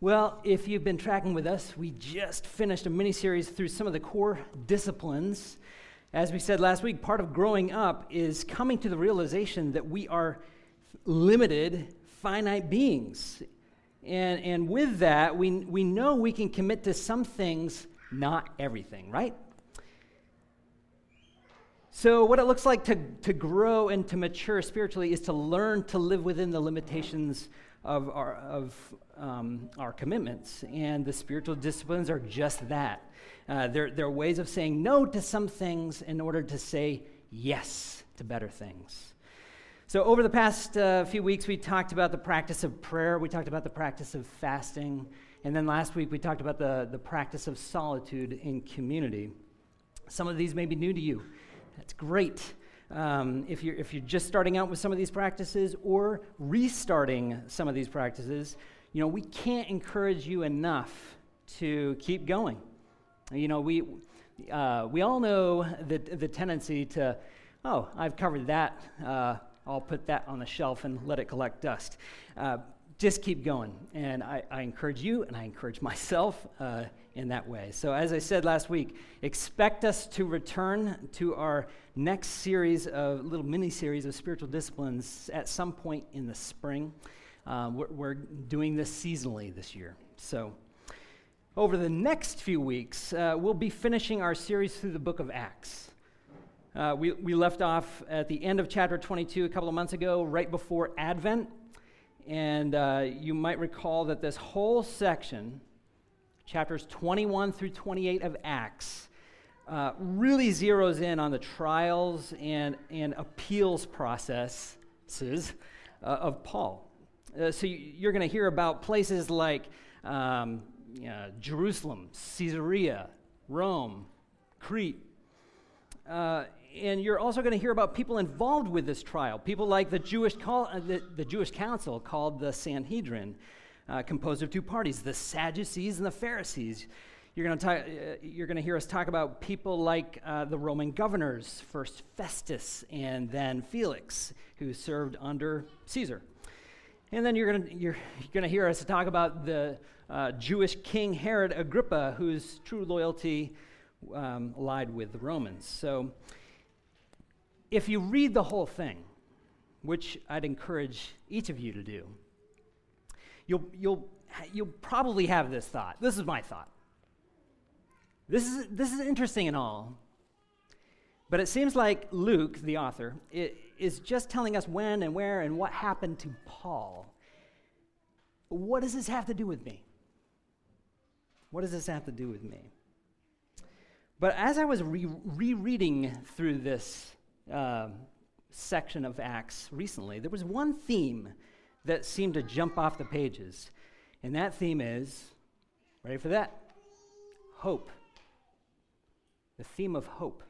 Well, if you've been tracking with us, we just finished a mini series through some of the core disciplines. As we said last week, part of growing up is coming to the realization that we are limited, finite beings. And, and with that, we, we know we can commit to some things, not everything, right? So, what it looks like to, to grow and to mature spiritually is to learn to live within the limitations of our, of, um, our commitments. And the spiritual disciplines are just that. Uh, they're, they're ways of saying no to some things in order to say yes to better things. So, over the past uh, few weeks, we talked about the practice of prayer, we talked about the practice of fasting, and then last week we talked about the, the practice of solitude in community. Some of these may be new to you. That's great um, if, you're, if you're just starting out with some of these practices or restarting some of these practices, you know, we can't encourage you enough to keep going. You know, we, uh, we all know the, the tendency to, oh, I've covered that. Uh, I'll put that on the shelf and let it collect dust. Uh, just keep going. And I, I, encourage you and I encourage myself uh, in that way. So, as I said last week, expect us to return to our next series of little mini series of spiritual disciplines at some point in the spring. Um, we're, we're, doing this seasonally this year. So, over the next few weeks, uh, we'll be finishing our series through the book of Acts. Uh, we, we left off at the end of chapter 22 a couple of months ago, right before Advent. And uh, you might recall that this whole section, chapters 21 through 28 of Acts, uh, really zeroes in on the trials and, and appeals processes uh, of Paul. Uh, so you're going to hear about places like um, you Jerusalem, Caesarea, Rome, Crete. Uh, and you're also going to hear about people involved with this trial, people like the Jewish, call, uh, the, the, Jewish council called the Sanhedrin, uh, composed of two parties, the Sadducees and the Pharisees. You're going to, uh, you're going to hear us talk about people like uh, the Roman governors, first Festus and then Felix, who served under Caesar. And then you're going to, you're, you're going to hear us talk about the uh, Jewish king Herod Agrippa, whose true loyalty um, lied with the Romans. So, if you read the whole thing, which I'd encourage each of you to do, you'll, you'll, you'll probably have this thought. This is my thought. This is, this is interesting and all, but it seems like Luke, the author, is just telling us when and where and what happened to Paul. What does this have to do with me? What does this have to do with me? But as I was re- rereading through this uh, section of Acts recently, there was one theme that seemed to jump off the pages. And that theme is ready for that? Hope. The theme of hope.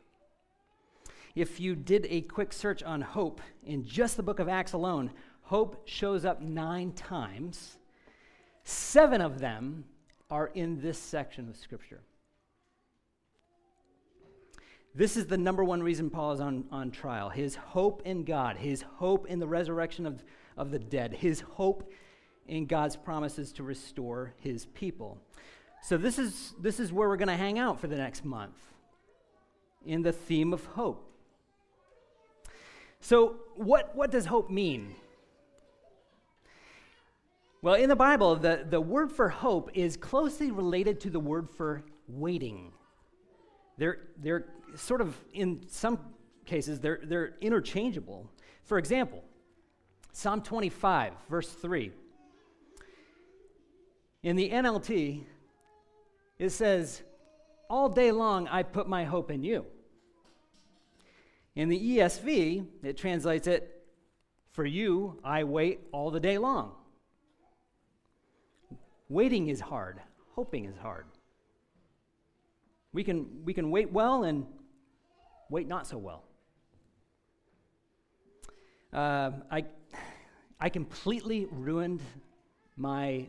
If you did a quick search on hope in just the book of Acts alone, hope shows up nine times. Seven of them are in this section of Scripture. This is the number one reason Paul is on, on trial his hope in God, his hope in the resurrection of, of the dead, his hope in God's promises to restore his people. So, this is, this is where we're going to hang out for the next month in the theme of hope. So, what, what does hope mean? Well, in the Bible, the, the word for hope is closely related to the word for waiting. They're, they're sort of, in some cases, they're, they're interchangeable. For example, Psalm 25, verse 3. In the NLT, it says, All day long I put my hope in you. In the ESV, it translates it, For you I wait all the day long. Waiting is hard, hoping is hard. We can, we can wait well and wait not so well. Uh, I, I completely ruined my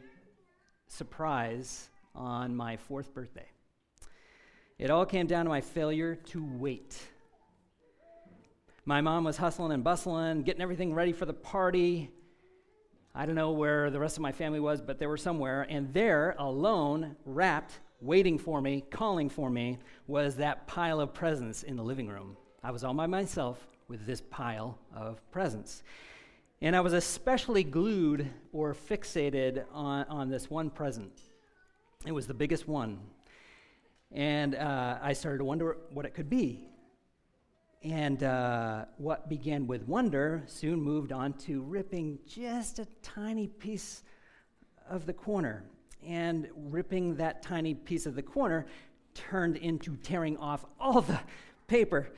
surprise on my fourth birthday. It all came down to my failure to wait. My mom was hustling and bustling, getting everything ready for the party. I don't know where the rest of my family was, but they were somewhere. And there, alone, wrapped, waiting for me, calling for me, was that pile of presents in the living room. I was all by myself with this pile of presents. And I was especially glued or fixated on, on this one present. It was the biggest one. And uh, I started to wonder what it could be. And uh, what began with wonder soon moved on to ripping just a tiny piece of the corner. And ripping that tiny piece of the corner turned into tearing off all the paper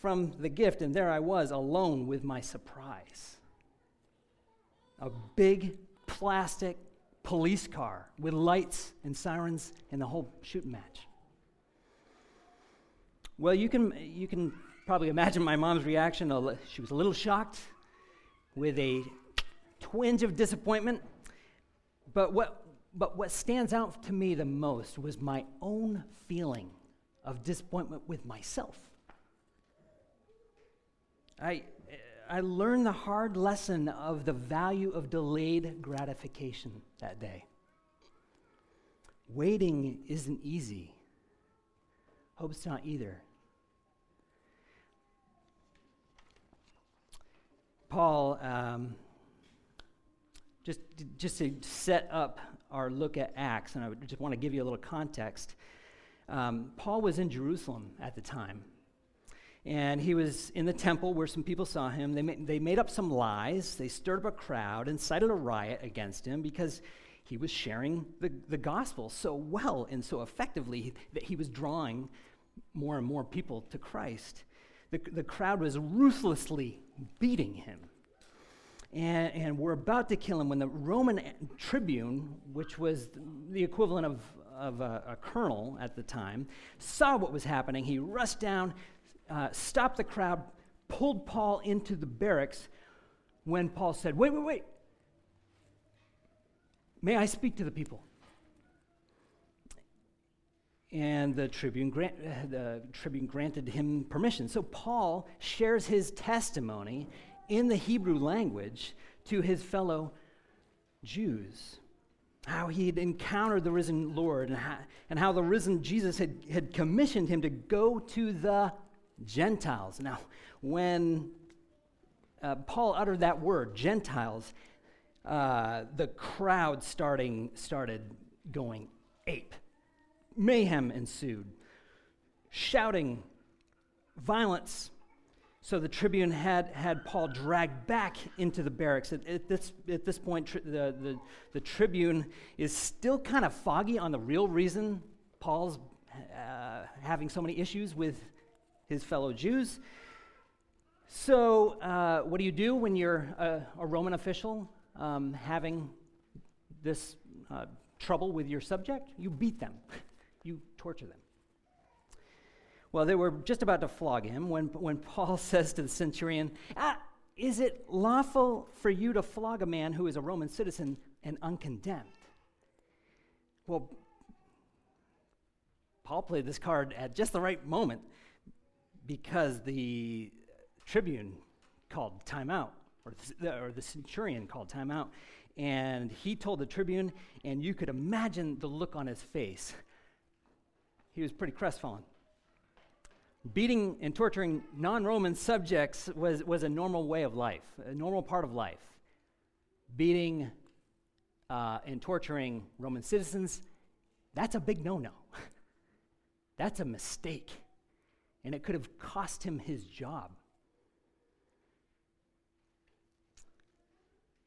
from the gift. And there I was alone with my surprise. A big plastic police car with lights and sirens and the whole shooting match. Well, you can, you can probably imagine my mom's reaction. She was a little shocked with a twinge of disappointment. But what, but what stands out to me the most was my own feeling of disappointment with myself. I, I learned the hard lesson of the value of delayed gratification that day. Waiting isn't easy. Hope's not either. Paul, um, just, just to set up our look at Acts, and I just want to give you a little context. Um, Paul was in Jerusalem at the time. And he was in the temple where some people saw him. They made, they made up some lies. They stirred up a crowd, incited a riot against him because he was sharing the, the gospel so well and so effectively that he was drawing more and more people to Christ. The, the crowd was ruthlessly beating him. And, and we're about to kill him when the Roman tribune, which was the equivalent of, of a, a colonel at the time, saw what was happening. He rushed down, uh, stopped the crowd, pulled Paul into the barracks when Paul said, Wait, wait, wait. May I speak to the people? and the tribune, grant, uh, the tribune granted him permission. So Paul shares his testimony in the Hebrew language to his fellow Jews. How he had encountered the risen Lord and how, and how the risen Jesus had, had commissioned him to go to the Gentiles. Now, when uh, Paul uttered that word, Gentiles, uh, the crowd starting, started going ape mayhem ensued, shouting, violence. So the tribune had, had Paul dragged back into the barracks. At, at this, at this point, tri- the, the, the tribune is still kind of foggy on the real reason Paul's uh, having so many issues with his fellow Jews. So, uh, what do you do when you're a, a Roman official um, having this uh, trouble with your subject? You beat them. you torture them. Well, they were just about to flog him when, when Paul says to the centurion, ah, Is it lawful for you to flog a man who is a Roman citizen and uncondemned? Well, Paul played this card at just the right moment because the tribune called timeout, or the, or the centurion called timeout. And he told the tribune, and you could imagine the look on his face he was pretty crestfallen. Beating and torturing non Roman subjects was, was a normal way of life, a normal part of life. Beating uh, and torturing Roman citizens, that's a big no no. that's a mistake. And it could have cost him his job.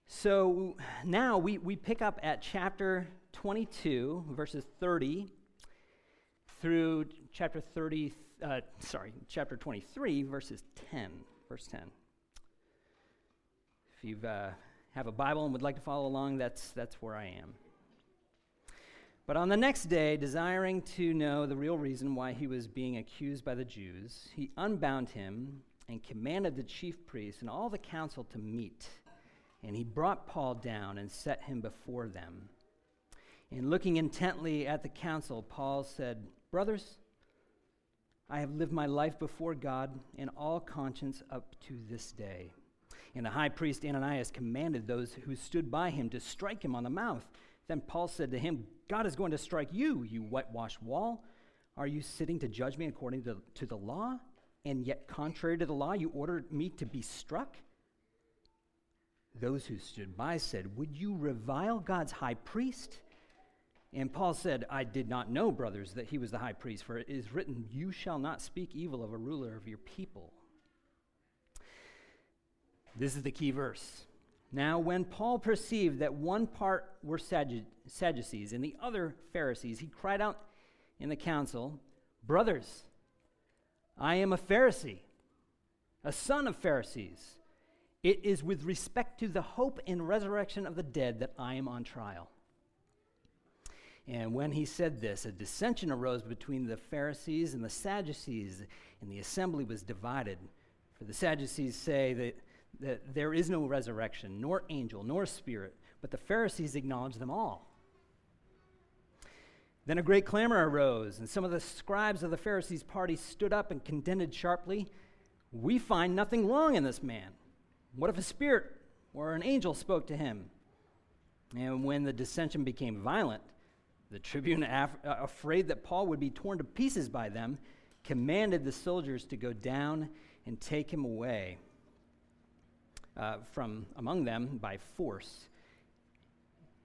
So now we, we pick up at chapter 22, verses 30 through chapter 30, uh, sorry, chapter 23, verses 10, verse 10. If you uh, have a Bible and would like to follow along, that's, that's where I am. But on the next day, desiring to know the real reason why he was being accused by the Jews, he unbound him and commanded the chief priests and all the council to meet. And he brought Paul down and set him before them. And looking intently at the council, Paul said, Brothers, I have lived my life before God in all conscience up to this day. And the high priest Ananias commanded those who stood by him to strike him on the mouth. Then Paul said to him, God is going to strike you, you whitewashed wall. Are you sitting to judge me according to, to the law? And yet, contrary to the law, you ordered me to be struck? Those who stood by said, Would you revile God's high priest? And Paul said, I did not know, brothers, that he was the high priest, for it is written, You shall not speak evil of a ruler of your people. This is the key verse. Now, when Paul perceived that one part were Sadducees and the other Pharisees, he cried out in the council, Brothers, I am a Pharisee, a son of Pharisees. It is with respect to the hope and resurrection of the dead that I am on trial. And when he said this, a dissension arose between the Pharisees and the Sadducees, and the assembly was divided. For the Sadducees say that that there is no resurrection, nor angel, nor spirit, but the Pharisees acknowledge them all. Then a great clamor arose, and some of the scribes of the Pharisees' party stood up and contended sharply We find nothing wrong in this man. What if a spirit or an angel spoke to him? And when the dissension became violent, the tribune, af- uh, afraid that Paul would be torn to pieces by them, commanded the soldiers to go down and take him away uh, from among them by force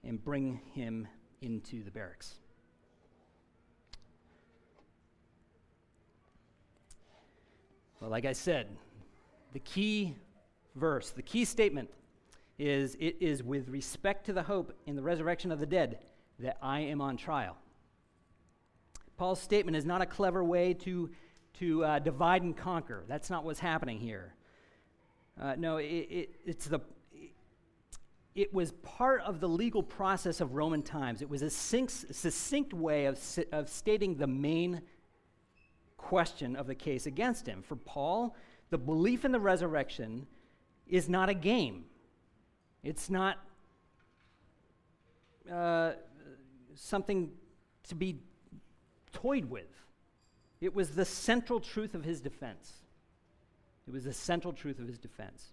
and bring him into the barracks. Well, like I said, the key verse, the key statement is it is with respect to the hope in the resurrection of the dead that I am on trial. Paul's statement is not a clever way to, to uh, divide and conquer. That's not what's happening here. Uh, no, it, it, it's the, it was part of the legal process of Roman times. It was a succinct, way of, of stating the main question of the case against him. For Paul, the belief in the resurrection is not a game, it's not uh, something to be toyed with. It was the central truth of his defense. It was the central truth of his defense.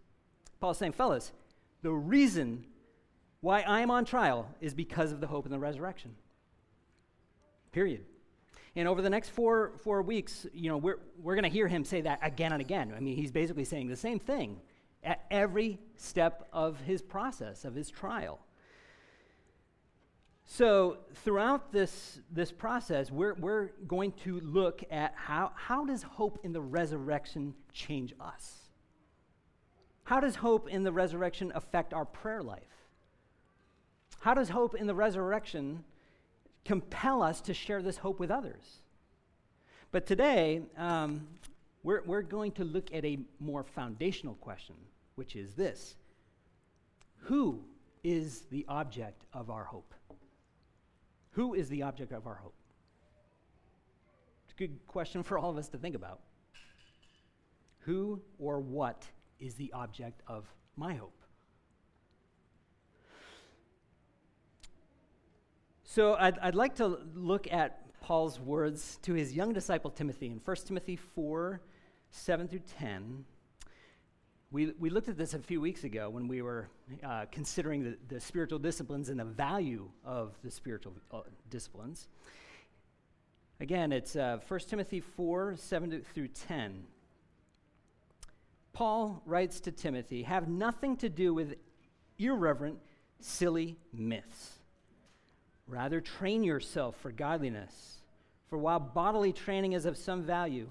Paul's saying, fellas, the reason why I'm on trial is because of the hope in the resurrection. Period. And over the next four, four weeks, you know, we're, we're going to hear him say that again and again. I mean, he's basically saying the same thing at every step of his process, of his trial. So throughout this, this process, we're, we're going to look at how, how does hope in the resurrection change us? How does hope in the resurrection affect our prayer life? How does hope in the resurrection compel us to share this hope with others? But today, um, we're, we're going to look at a more foundational question, which is this Who is the object of our hope? Who is the object of our hope? It's a good question for all of us to think about. Who or what is the object of my hope? So I'd, I'd like to look at Paul's words to his young disciple Timothy in 1 Timothy 4 7 through 10. We, we looked at this a few weeks ago when we were uh, considering the, the spiritual disciplines and the value of the spiritual uh, disciplines. Again, it's uh, 1 Timothy 4 7 through 10. Paul writes to Timothy Have nothing to do with irreverent, silly myths. Rather, train yourself for godliness. For while bodily training is of some value,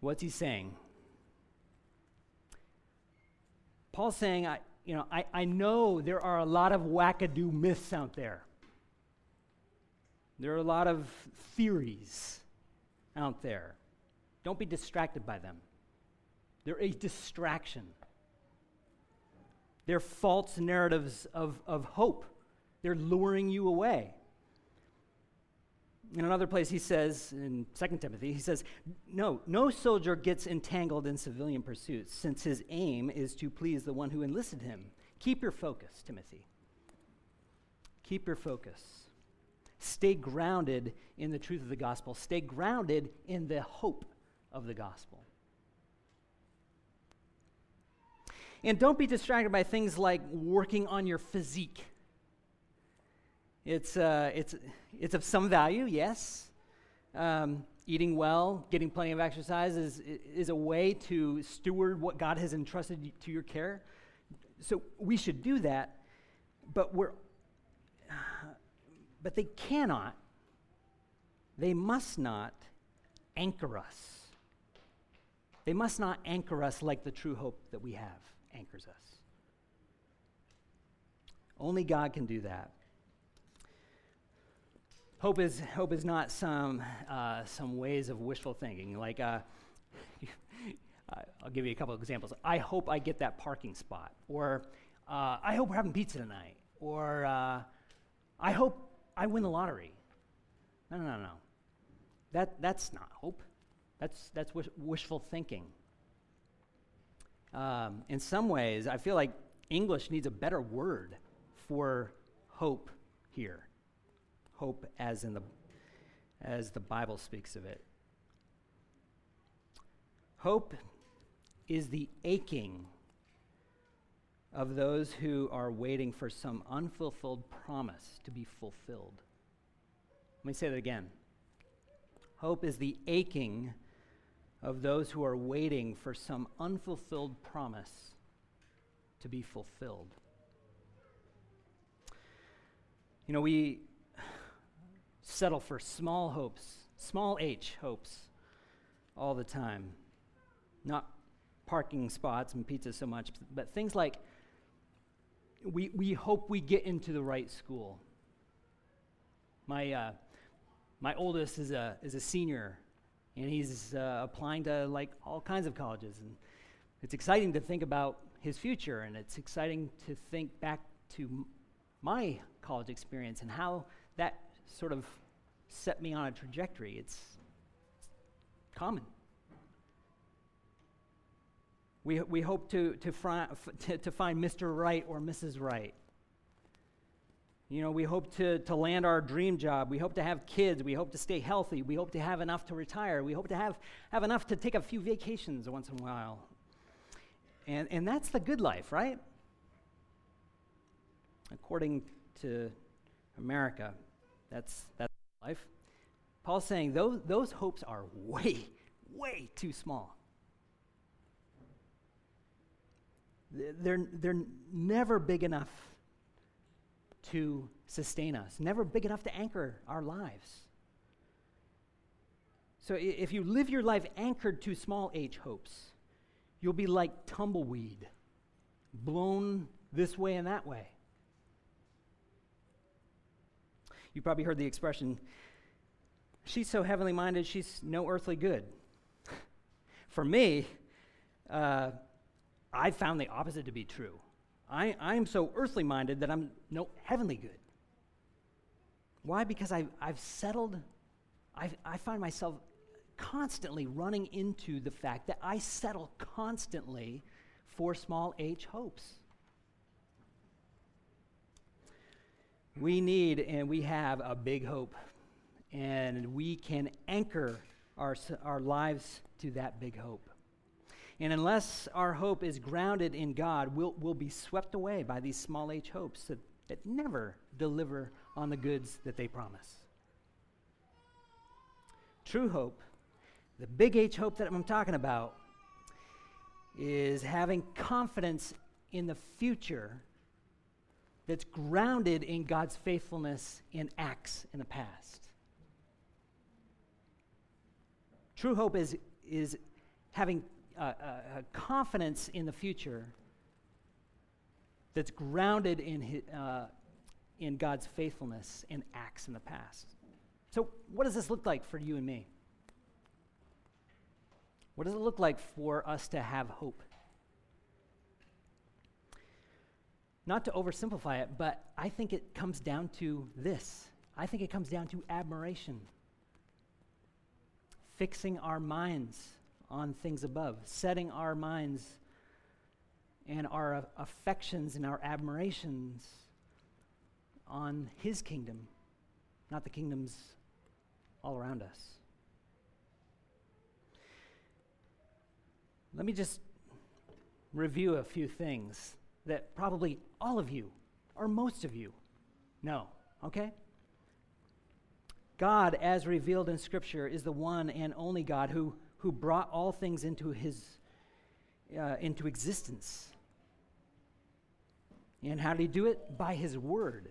What's he saying? Paul's saying, I, you know, I, I know there are a lot of wackadoo myths out there. There are a lot of theories out there. Don't be distracted by them. They're a distraction. They're false narratives of, of hope. They're luring you away. In another place, he says, in 2 Timothy, he says, No, no soldier gets entangled in civilian pursuits, since his aim is to please the one who enlisted him. Keep your focus, Timothy. Keep your focus. Stay grounded in the truth of the gospel. Stay grounded in the hope of the gospel. And don't be distracted by things like working on your physique. It's, uh, it's, it's of some value, yes. Um, eating well, getting plenty of exercise is, is a way to steward what God has entrusted to your care. So we should do that, but we're but they cannot, they must not anchor us. They must not anchor us like the true hope that we have anchors us. Only God can do that. Hope is, hope is not some, uh, some ways of wishful thinking. Like, uh, I'll give you a couple of examples. I hope I get that parking spot. Or, uh, I hope we're having pizza tonight. Or, uh, I hope I win the lottery. No, no, no, no. That, that's not hope. That's, that's wish, wishful thinking. Um, in some ways, I feel like English needs a better word for hope here. Hope as in the as the Bible speaks of it. Hope is the aching of those who are waiting for some unfulfilled promise to be fulfilled. Let me say that again. Hope is the aching of those who are waiting for some unfulfilled promise to be fulfilled. You know, we settle for small hopes, small h hopes, all the time. Not parking spots and pizza so much, but things like we, we hope we get into the right school. My, uh, my oldest is a, is a senior, and he's uh, applying to like all kinds of colleges. And it's exciting to think about his future, and it's exciting to think back to m- my college experience and how that sort of set me on a trajectory. It's common. We, we hope to, to, fri- to, to find Mr. Right or Mrs. Right. You know, we hope to, to land our dream job. We hope to have kids. We hope to stay healthy. We hope to have enough to retire. We hope to have, have enough to take a few vacations once in a while. And, and that's the good life, right? According to America, that's, that's life. Paul's saying those, those hopes are way, way too small. They're, they're never big enough to sustain us, never big enough to anchor our lives. So if you live your life anchored to small h hopes, you'll be like tumbleweed, blown this way and that way. You probably heard the expression, she's so heavenly minded, she's no earthly good. For me, uh, I found the opposite to be true. I, I'm so earthly minded that I'm no heavenly good. Why? Because I've, I've settled, I've, I find myself constantly running into the fact that I settle constantly for small h hopes. We need and we have a big hope, and we can anchor our, our lives to that big hope. And unless our hope is grounded in God, we'll, we'll be swept away by these small h hopes that, that never deliver on the goods that they promise. True hope, the big H hope that I'm talking about, is having confidence in the future that's grounded in God's faithfulness in acts in the past. True hope is, is having a, a, confidence in the future that's grounded in, his, uh, in God's faithfulness in acts in the past. So, what does this look like for you and me? What does it look like for us to have hope? Not to oversimplify it, but I think it comes down to this. I think it comes down to admiration. Fixing our minds on things above, setting our minds and our affections and our admirations on His kingdom, not the kingdoms all around us. Let me just review a few things that probably all of you, or most of you, know, okay? God, as revealed in Scripture, is the one and only God who, who brought all things into, his, uh, into existence. And how did he do it? By his word.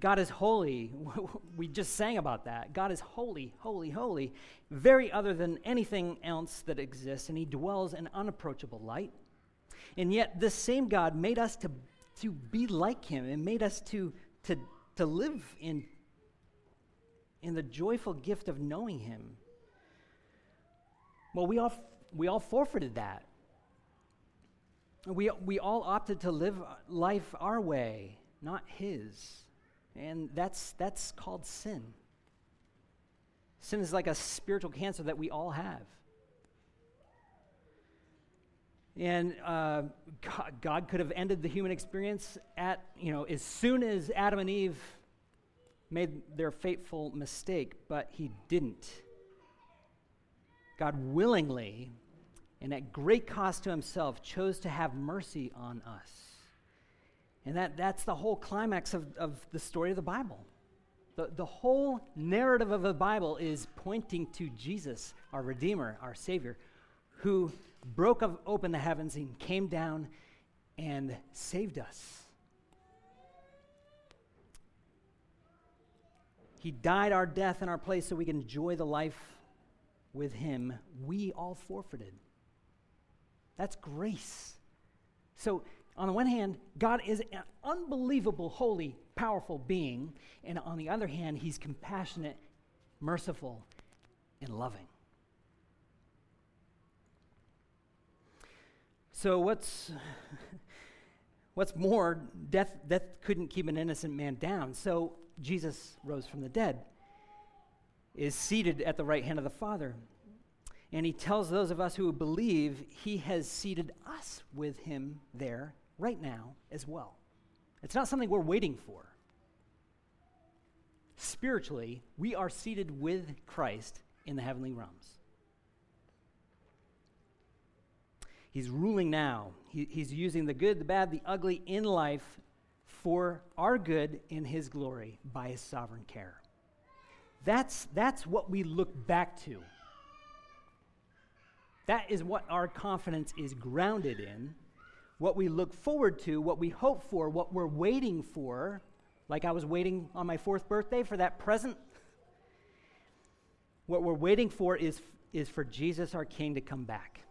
God is holy. We just sang about that. God is holy, holy, holy, very other than anything else that exists, and he dwells in unapproachable light. And yet, this same God made us to, to be like him and made us to, to, to live in, in the joyful gift of knowing him. Well, we all, we all forfeited that. We, we all opted to live life our way, not his. And that's, that's called sin. Sin is like a spiritual cancer that we all have. And uh, God, God, could have ended the human experience at, you know, as soon as Adam and Eve made their fateful mistake, but He didn't. God willingly and at great cost to Himself chose to have mercy on us. And that, that's the whole climax of, of the story of the Bible. The, the whole narrative of the Bible is pointing to Jesus, our Redeemer, our Savior, who broke open the heavens and came down and saved us. He died our death in our place so we can enjoy the life with Him we all forfeited. That's grace. So, on the one hand, God is an unbelievable, holy, powerful being, and on the other hand, He's compassionate, merciful, and loving. So what's what's more, death death couldn't keep an innocent man down. So Jesus rose from the dead, is seated at the right hand of the Father. And he tells those of us who believe he has seated us with him there right now as well. It's not something we're waiting for. Spiritually, we are seated with Christ in the heavenly realms. He's ruling now. He, he's using the good, the bad, the ugly in life for our good in His glory by His sovereign care. That's, that's what we look back to. That is what our confidence is grounded in. What we look forward to, what we hope for, what we're waiting for. Like I was waiting on my fourth birthday for that present. What we're waiting for is, is for Jesus, our King, to come back.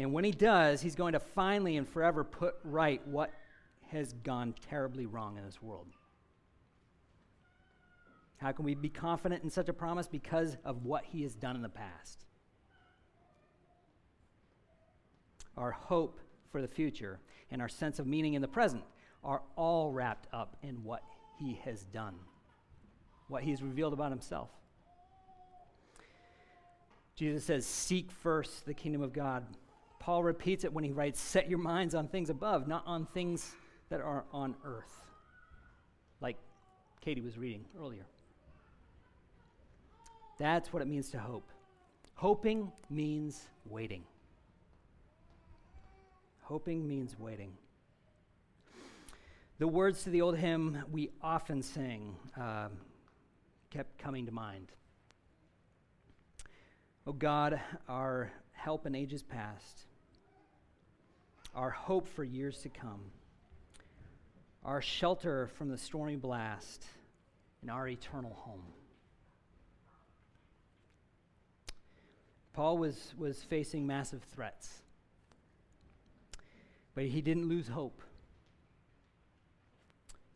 And when he does, he's going to finally and forever put right what has gone terribly wrong in this world. How can we be confident in such a promise? Because of what he has done in the past. Our hope for the future and our sense of meaning in the present are all wrapped up in what he has done, what he's revealed about himself. Jesus says, Seek first the kingdom of God Paul repeats it when he writes, Set your minds on things above, not on things that are on earth, like Katie was reading earlier. That's what it means to hope. Hoping means waiting. Hoping means waiting. The words to the old hymn we often sing uh, kept coming to mind. Oh God, our help in ages past, our hope for years to come, our shelter from the stormy blast, and our eternal home. Paul was, was facing massive threats, but he didn't lose hope.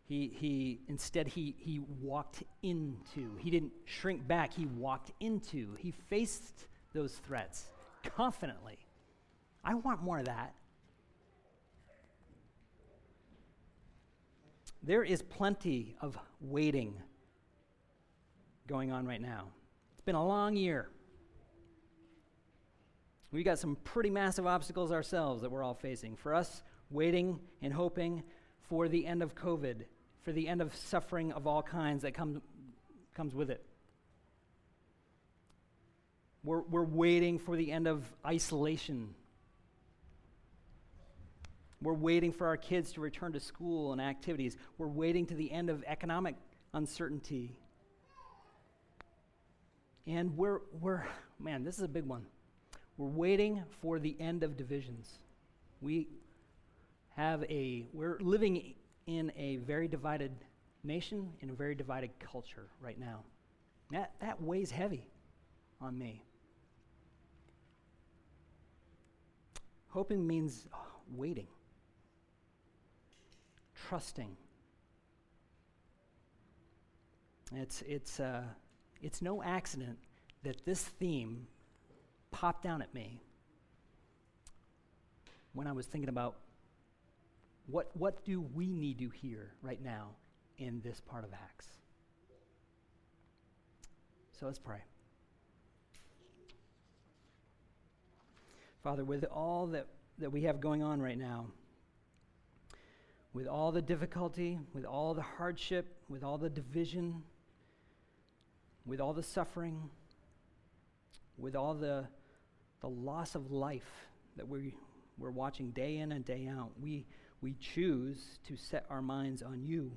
He, he instead he, he walked into he didn't shrink back he walked into he faced those threats confidently i want more of that there is plenty of waiting going on right now. It's been a long year. We've got some pretty massive obstacles ourselves that we're all facing. For us, waiting and hoping for the end of COVID, for the end of suffering of all kinds that come, comes with it. We're, we're waiting for the end of isolation. We're waiting for our kids to return to school and activities. We're waiting to the end of economic uncertainty. And we're, we're, man, this is a big one. We're waiting for the end of divisions. We have a, we're living in a very divided nation, in a very divided culture right now. That, that weighs heavy on me. Hoping means oh, waiting, trusting. It's, it's, uh, it's no accident that this theme popped down at me when I was thinking about what, what do we need to hear right now in this part of Acts. So let's pray. Father, with all that, that we have going on right now, with all the difficulty, with all the hardship, with all the division, with all the suffering, with all the, the loss of life that we, we're watching day in and day out, we, we choose to set our minds on you.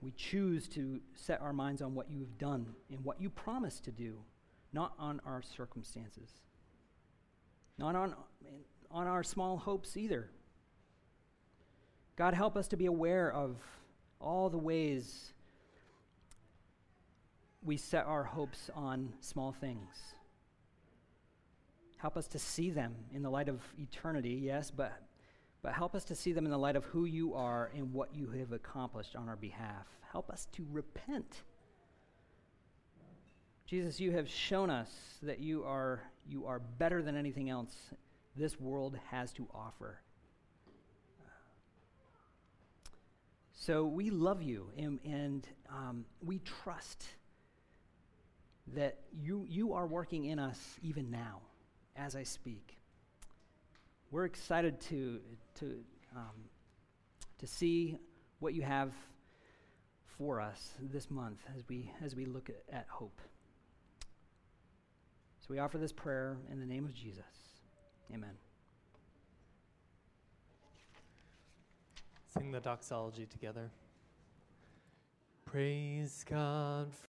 We choose to set our minds on what you've done and what you promised to do, not on our circumstances not on, on our small hopes either. God, help us to be aware of all the ways we set our hopes on small things. Help us to see them in the light of eternity, yes, but, but help us to see them in the light of who you are and what you have accomplished on our behalf. Help us to repent. Jesus, you have shown us that you are you are better than anything else this world has to offer. So we love you and, and um, we trust that you, you are working in us even now as I speak. We're excited to, to, um, to see what you have for us this month as we, as we look at, at hope So we offer this prayer in the name of Jesus. Amen. Sing the doxology together. Praise God.